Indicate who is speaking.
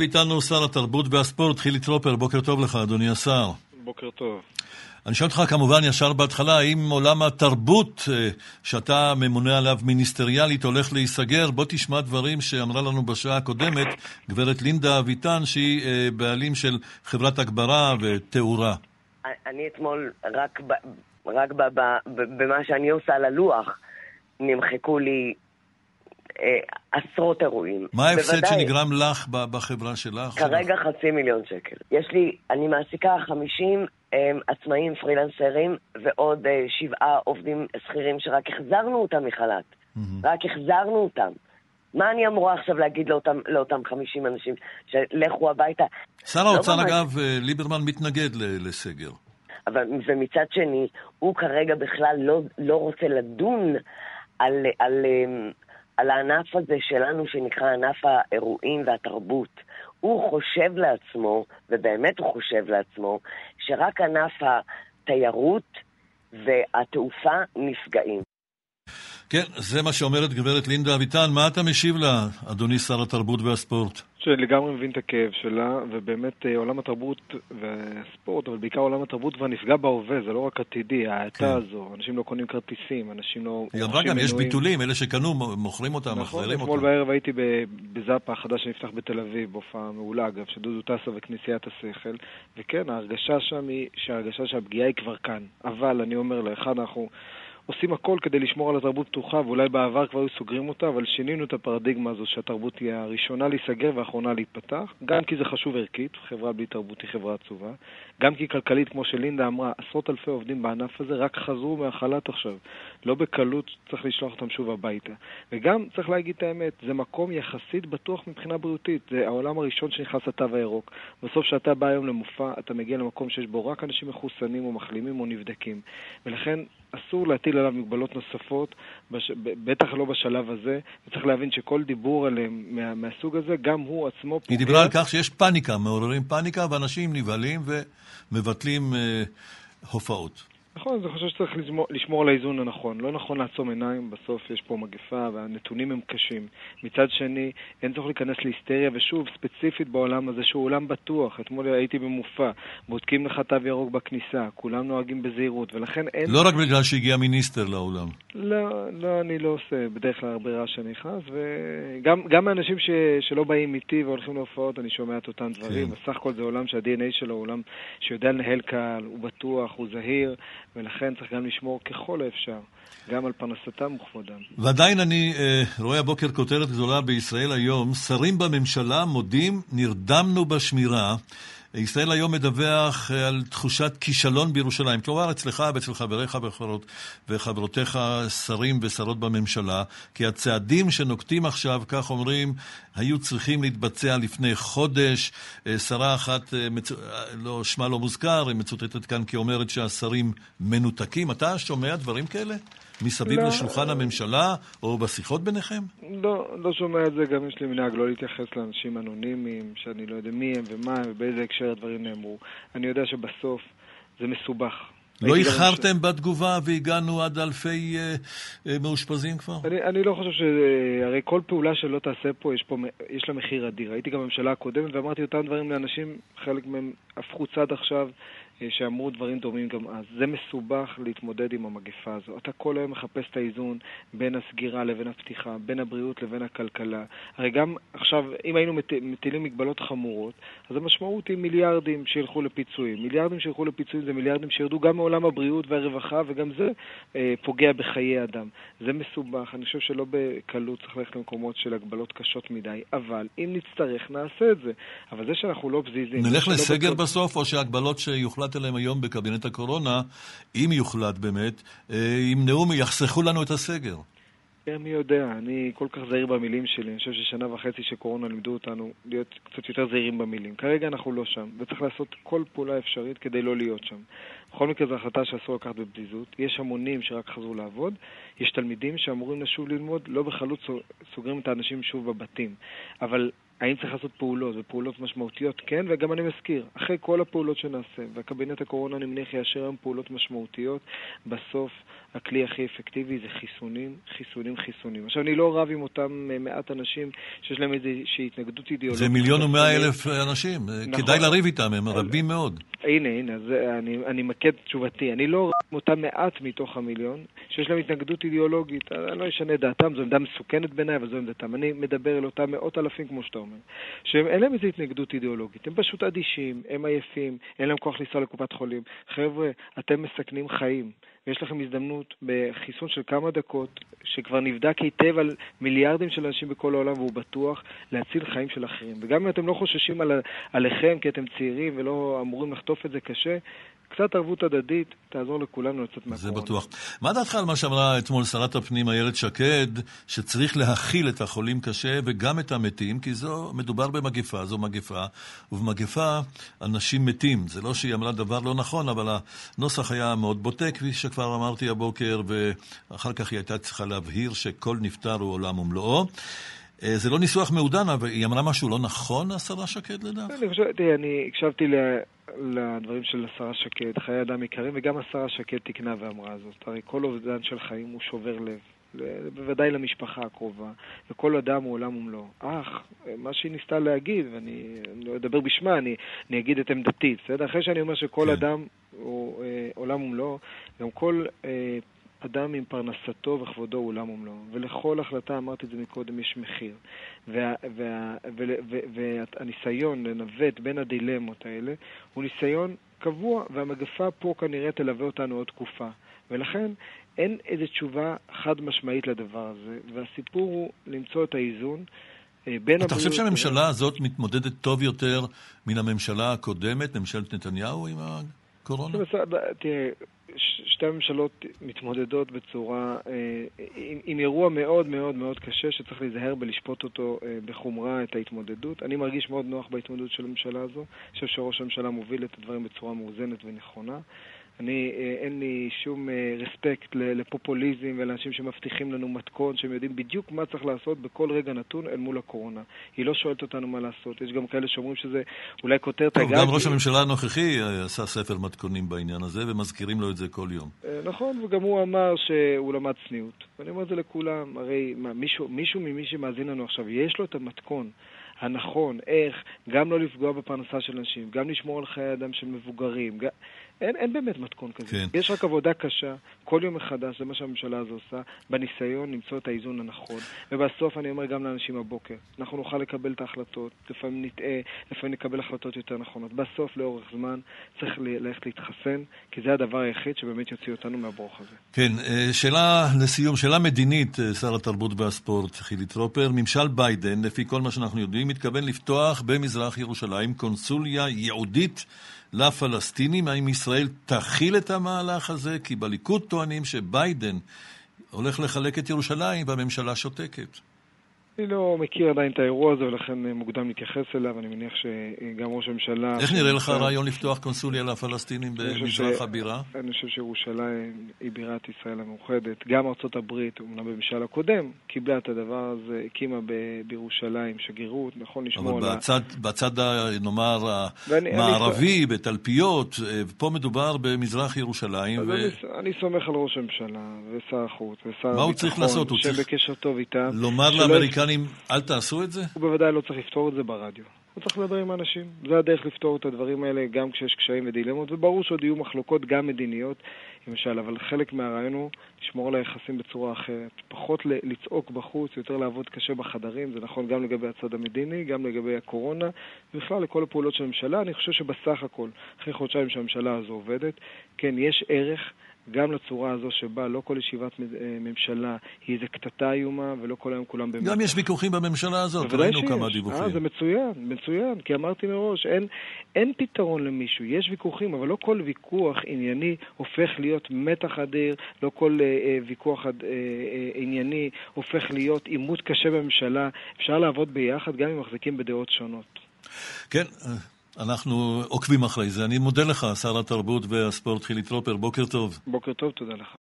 Speaker 1: איתנו שר התרבות והספורט, חילי טרופר, בוקר טוב לך, אדוני השר.
Speaker 2: בוקר טוב.
Speaker 1: אני שואל אותך כמובן ישר בהתחלה, האם עולם התרבות אה, שאתה ממונה עליו מיניסטריאלית הולך להיסגר? בוא תשמע דברים שאמרה לנו בשעה הקודמת גברת לינדה אביטן, שהיא אה, בעלים של חברת הגברה ותאורה.
Speaker 3: אני אתמול, רק, ב, רק ב, ב, ב, במה שאני עושה ללוח, נמחקו לי עשרות אירועים.
Speaker 1: מה ההפסד שנגרם לך בחברה שלך?
Speaker 3: כרגע חצי מיליון שקל. יש לי, אני מעסיקה 50 אה, עצמאים פרילנסרים ועוד אה, שבעה עובדים שכירים שרק החזרנו אותם מחל"ת. רק החזרנו אותם. מה אני אמורה עכשיו להגיד לאותם, לאותם 50 אנשים שלכו הביתה?
Speaker 1: שר האוצר, לא אגב, ליברמן מתנגד לסגר.
Speaker 3: אבל, ומצד שני, הוא כרגע בכלל לא, לא רוצה לדון על, על, על הענף הזה שלנו שנקרא ענף האירועים והתרבות. הוא חושב לעצמו, ובאמת הוא חושב לעצמו, שרק ענף התיירות והתעופה נפגעים.
Speaker 1: כן, זה מה שאומרת גברת לינדה אביטן. מה אתה משיב לה, אדוני שר התרבות והספורט?
Speaker 2: שאני לגמרי מבין את הכאב שלה, ובאמת אה, עולם התרבות והספורט, אבל בעיקר עולם התרבות כבר נפגע בהווה, זה לא רק עתידי, ההאטה כן. הזו, אנשים לא קונים כרטיסים, אנשים לא...
Speaker 1: היא אמרה גם, יש ביטולים, אלה שקנו, מוכרים אותם, נכון, מחזירים אותם.
Speaker 2: אתמול בערב הייתי בזאפה החדש שנפתח בתל אביב, בהופעה מעולה אגב, שדודו טסה וכנסיית השכל, וכן, ההרגשה שם היא שההרגשה שהפגיעה היא כבר כאן. אבל אני אומר לאחד, אנחנו... עושים הכל כדי לשמור על התרבות פתוחה, ואולי בעבר כבר היו סוגרים אותה, אבל שינינו את הפרדיגמה הזו שהתרבות תהיה הראשונה להיסגר והאחרונה להיפתח, גם כי זה חשוב ערכית, חברה בלי תרבות היא חברה עצובה, גם כי כלכלית, כמו שלינדה אמרה, עשרות אלפי עובדים בענף הזה רק חזרו מהחל"ת עכשיו. לא בקלות צריך לשלוח אותם שוב הביתה. וגם, צריך להגיד את האמת, זה מקום יחסית בטוח מבחינה בריאותית. זה העולם הראשון שנכנס לתו הירוק. בסוף כשאתה בא היום למופע, אתה מגיע למקום שיש בו רק אנשים מחוסנים או מחלימים או נבדקים. ולכן אסור להטיל עליו מגבלות נוספות, בש... בטח לא בשלב הזה, וצריך להבין שכל דיבור עליהם מה... מהסוג הזה, גם הוא עצמו
Speaker 1: פוגע... היא דיברה על כך שיש פאניקה, מעוררים פאניקה, ואנשים נבהלים ומבטלים אה, הופעות.
Speaker 2: נכון, אני חושב שצריך לשמור, לשמור על האיזון הנכון. לא נכון לעצום עיניים, בסוף יש פה מגפה והנתונים הם קשים. מצד שני, אין צורך להיכנס להיסטריה, ושוב, ספציפית בעולם הזה, שהוא עולם בטוח. אתמול הייתי במופע, בודקים לך תו ירוק בכניסה, כולם נוהגים בזהירות, ולכן אין...
Speaker 1: לא רק בגלל שהגיע מיניסטר לעולם.
Speaker 2: לא, לא, אני לא עושה בדרך כלל הרבה רעש שאני נכנס, וגם האנשים ש, שלא באים איתי והולכים להופעות, אני שומע את אותם דברים. כן. בסך הכל זה עולם שה-DNA שלו הוא עולם שיודע לנהל קהל, הוא בטוח, הוא זהיר. ולכן צריך גם לשמור ככל האפשר, גם על פרנסתם וכבודם.
Speaker 1: ועדיין אני אה, רואה הבוקר כותרת גדולה בישראל היום, שרים בממשלה מודים, נרדמנו בשמירה. ישראל היום מדווח אה, על תחושת כישלון בירושלים. כלומר, אצלך ואצל חבריך וחברות, וחברותיך, שרים ושרות בממשלה, כי הצעדים שנוקטים עכשיו, כך אומרים, היו צריכים להתבצע לפני חודש. אה, שרה אחת, אה, מצ... לא, שמה לא מוזכר, היא מצוטטת כאן כי אומרת שהשרים מנותקים. אתה שומע דברים כאלה? מסביב לא, לשולחן הממשלה, או בשיחות ביניכם?
Speaker 2: לא, לא שומע את זה, גם יש לי מנהג לא להתייחס לאנשים אנונימיים, שאני לא יודע מי הם ומה הם ובאיזה הקשר הדברים נאמרו. אני יודע שבסוף זה מסובך.
Speaker 1: לא איחרתם ש... בתגובה והגענו עד אלפי אה, אה, מאושפזים כבר?
Speaker 2: אני, אני לא חושב ש... הרי כל פעולה שלא תעשה פה, יש, פה, יש לה מחיר אדיר. הייתי גם בממשלה הקודמת ואמרתי אותם דברים לאנשים, חלק מהם הפכו צד עכשיו. שאמרו דברים דומים גם אז. זה מסובך להתמודד עם המגפה הזו. אתה כל היום מחפש את האיזון בין הסגירה לבין הפתיחה, בין הבריאות לבין הכלכלה. הרי גם עכשיו, אם היינו מטילים מגבלות חמורות, אז המשמעות היא מיליארדים שילכו לפיצויים. מיליארדים שילכו לפיצויים זה מיליארדים שירדו גם מעולם הבריאות והרווחה, וגם זה אה, פוגע בחיי אדם. זה מסובך, אני חושב שלא בקלות צריך ללכת למקומות של הגבלות קשות מדי, אבל אם נצטרך, נעשה את זה. אבל זה שאנחנו לא פזיזים...
Speaker 1: נלך לסגר לא בסוף, או שהגבלות שיוחלט שיוחלט עליהם היום בקבינט הקורונה, אם יוחלט באמת, אה, ימנעו, יחסכו לנו את הסגר.
Speaker 2: כן, מי יודע, אני כל כך זהיר במילים שלי, אני חושב ששנה וחצי של קורונה לימדו אותנו להיות קצת יותר זהירים במילים. כרגע אנחנו לא שם, וצריך לעשות כל פעולה אפשרית כדי לא להיות שם. בכל מקרה זו החלטה שאסור לקחת בפזיזות. יש המונים שרק חזרו לעבוד, יש תלמידים שאמורים לשוב ללמוד, לא בחלוץ סוגרים את האנשים שוב בבתים. אבל האם צריך לעשות פעולות, ופעולות משמעותיות כן, וגם אני מזכיר, אחרי כל הפעולות שנעשה, והקבינט הקורונה אני מניח יאשר היום פעולות משמעותיות, בסוף הכלי הכי אפקטיבי זה חיסונים, חיסונים, חיסונים. עכשיו, אני לא רב עם אותם אה, מעט אנשים שיש להם איזושהי התנגדות אידיאולוגית.
Speaker 1: זה מיליון ומאה אלף אנשים, נכון. כדאי לריב איתם, הם רבים מאוד.
Speaker 2: הנה, הנה, אז אני, אני מקד תשובתי. אני לא רב עם אותם מעט מתוך המיליון שיש להם התנגדות אידיאולוגית. אני לא אשנה דעתם, זו עמדה מסוכנת בעיניי, אבל זו עמדתם. אני מדבר אל אותם מאות אלפים, כמו שאתה אומר, שאין להם איזו התנגדות אידיאולוגית. הם פשוט אדישים, הם עייפים, אין להם כוח לנסוע לקופת חולים. חבר'ה, אתם מסכנים חיים. ויש לכם הזדמנות בחיסון של כמה דקות, שכבר נבדק היטב על מיליארדים של אנשים בכל העולם, והוא בטוח להציל חיים של אחרים. וגם אם אתם לא חוששים על, עליכם כי אתם צעירים ולא אמורים לחטוף את זה קשה, קצת ערבות הדדית תעזור לכולנו לצאת מהקורונה.
Speaker 1: זה בטוח. מה דעתך על מה שאמרה אתמול שרת הפנים איילת שקד, שצריך להכיל את החולים קשה וגם את המתים, כי זו, מדובר במגפה, זו מגפה, ובמגפה אנשים מתים. זה לא שהיא אמרה דבר לא נכון, אבל הנוסח היה מאוד בוטה, כפי שכבר אמרתי הבוקר, ואחר כך היא הייתה צריכה להבהיר שכל נפטר הוא עולם ומלואו. אה, זה לא ניסוח מעודן, אבל היא אמרה משהו לא נכון, השרה שקד, לדעתך?
Speaker 2: אני חושב, תראה, אני הקשבתי לדברים של השרה שקד, חיי אדם יקרים, וגם השרה שקד תיקנה ואמרה זאת. הרי כל אובדן של חיים הוא שובר לב. בוודאי למשפחה הקרובה, וכל אדם הוא עולם ומלואו. אך, מה שהיא ניסתה להגיד, ואני לא אדבר בשמה, אני, אני אגיד את עמדתי, בסדר? אחרי שאני אומר שכל כן. אדם הוא אה, עולם ומלואו, גם כל אה, אדם עם פרנסתו וכבודו הוא עולם ומלואו. ולכל החלטה, אמרתי את זה מקודם, יש מחיר. וה, וה, וה, והניסיון לנווט בין הדילמות האלה הוא ניסיון קבוע, והמגפה פה כנראה תלווה אותנו עוד תקופה. ולכן אין איזו תשובה חד משמעית לדבר הזה, והסיפור הוא למצוא את האיזון.
Speaker 1: אה, בין אתה חושב שהממשלה הזאת מתמודדת טוב יותר מן הממשלה הקודמת, ממשלת נתניהו, עם הקורונה?
Speaker 2: תראה, שתי הממשלות מתמודדות בצורה, אה, עם, עם אירוע מאוד מאוד מאוד קשה שצריך להיזהר בלשפוט אותו אה, בחומרה, את ההתמודדות. אני מרגיש מאוד נוח בהתמודדות של הממשלה הזו. אני חושב שראש הממשלה מוביל את הדברים בצורה מאוזנת ונכונה. אני, אה, אין לי שום אה, רספקט לפופוליזם ולאנשים שמבטיחים לנו מתכון, שהם יודעים בדיוק מה צריך לעשות בכל רגע נתון אל מול הקורונה. היא לא שואלת אותנו מה לעשות. יש גם כאלה שאומרים שזה אולי כותר את הגג.
Speaker 1: גם ראש הממשלה הנוכחי אה, עשה ספר מתכונים בעניין הזה, ומזכירים לו את זה כל יום.
Speaker 2: נכון, וגם הוא אמר שהוא למד צניעות. ואני אומר את זה לכולם, הרי מה, מישהו, מישהו ממי שמאזין לנו עכשיו, יש לו את המתכון. הנכון, איך גם לא לפגוע בפרנסה של אנשים, גם לשמור על חיי אדם של מבוגרים. גם... אין, אין באמת מתכון כזה. כן. יש רק עבודה קשה, כל יום מחדש, זה מה שהממשלה הזו עושה, בניסיון למצוא את האיזון הנכון. ובסוף אני אומר גם לאנשים הבוקר, אנחנו נוכל לקבל את ההחלטות, לפעמים נטעה, לפעמים נקבל החלטות יותר נכונות. בסוף, לאורך זמן, צריך ללכת להתחסן, כי זה הדבר היחיד שבאמת יוציא אותנו מהברוך הזה.
Speaker 1: כן, אה, שאלה לסיום, שאלה מדינית, אה, שר התרבות והספורט, חילי טרופר. ממשל ביידן, לפי כל מה שאנחנו יודעים, מתכוון לפתוח במזרח ירושלים קונסוליה ייעודית לפלסטינים. האם ישראל תכיל את המהלך הזה? כי בליכוד טוענים שביידן הולך לחלק את ירושלים והממשלה שותקת.
Speaker 2: אני לא מכיר עדיין את האירוע הזה, ולכן אה, מוקדם להתייחס אליו. אני מניח שגם ראש הממשלה...
Speaker 1: איך נראה לך הרעיון לפתוח קונסוליה לפלסטינים במזרח הבירה?
Speaker 2: אני חושב שירושלים היא בירת ישראל המאוחדת. גם ארצות הברית, אומנם בממשל הקודם, קיבלה את הדבר הזה, הקימה בירושלים שגרירות, נכון לשמור
Speaker 1: על ה... אבל בצד, נאמר, המערבי, בתלפיות, אה, פה מדובר במזרח ירושלים.
Speaker 2: אני סומך על ראש הממשלה ושר החוץ ושר
Speaker 1: הביטחון,
Speaker 2: שהם בקשר טוב איתם.
Speaker 1: לומר לאמריקאים... האמריקנים, אל תעשו את זה?
Speaker 2: הוא בוודאי לא צריך לפתור את זה ברדיו. הוא צריך לדבר עם אנשים. זה הדרך לפתור את הדברים האלה, גם כשיש קשיים ודילמות, וברור שעוד יהיו מחלוקות גם מדיניות, למשל, אבל חלק מהרעיון הוא לשמור על היחסים בצורה אחרת. פחות לצעוק בחוץ, יותר לעבוד קשה בחדרים, זה נכון גם לגבי הצד המדיני, גם לגבי הקורונה, ובכלל לכל הפעולות של הממשלה. אני חושב שבסך הכל, אחרי חודשיים שהממשלה הזו עובדת, כן, יש ערך גם לצורה הזו שבה לא כל ישיבת אה, ממשלה היא איזה קטטה איומה, ולא כל היום כולם
Speaker 1: באמת... גם יש ויכוחים בממשלה הזאת, ראינו שיש. כמה דיווחים.
Speaker 2: אה, זה מצוין, מצוין, כי אמרתי מראש, אין, אין פתרון למישהו, יש ויכוחים, אבל לא כל ויכוח ענייני הופך להיות מתח אדיר, לא כל אה, אה, ויכוח אה, אה, ענייני הופך להיות עימות קשה בממשלה. אפשר לעבוד ביחד גם אם מחזיקים בדעות שונות.
Speaker 1: כן, אנחנו עוקבים אחרי זה. אני מודה לך, שר התרבות והספורט חילי טרופר, בוקר טוב.
Speaker 2: בוקר טוב, תודה לך.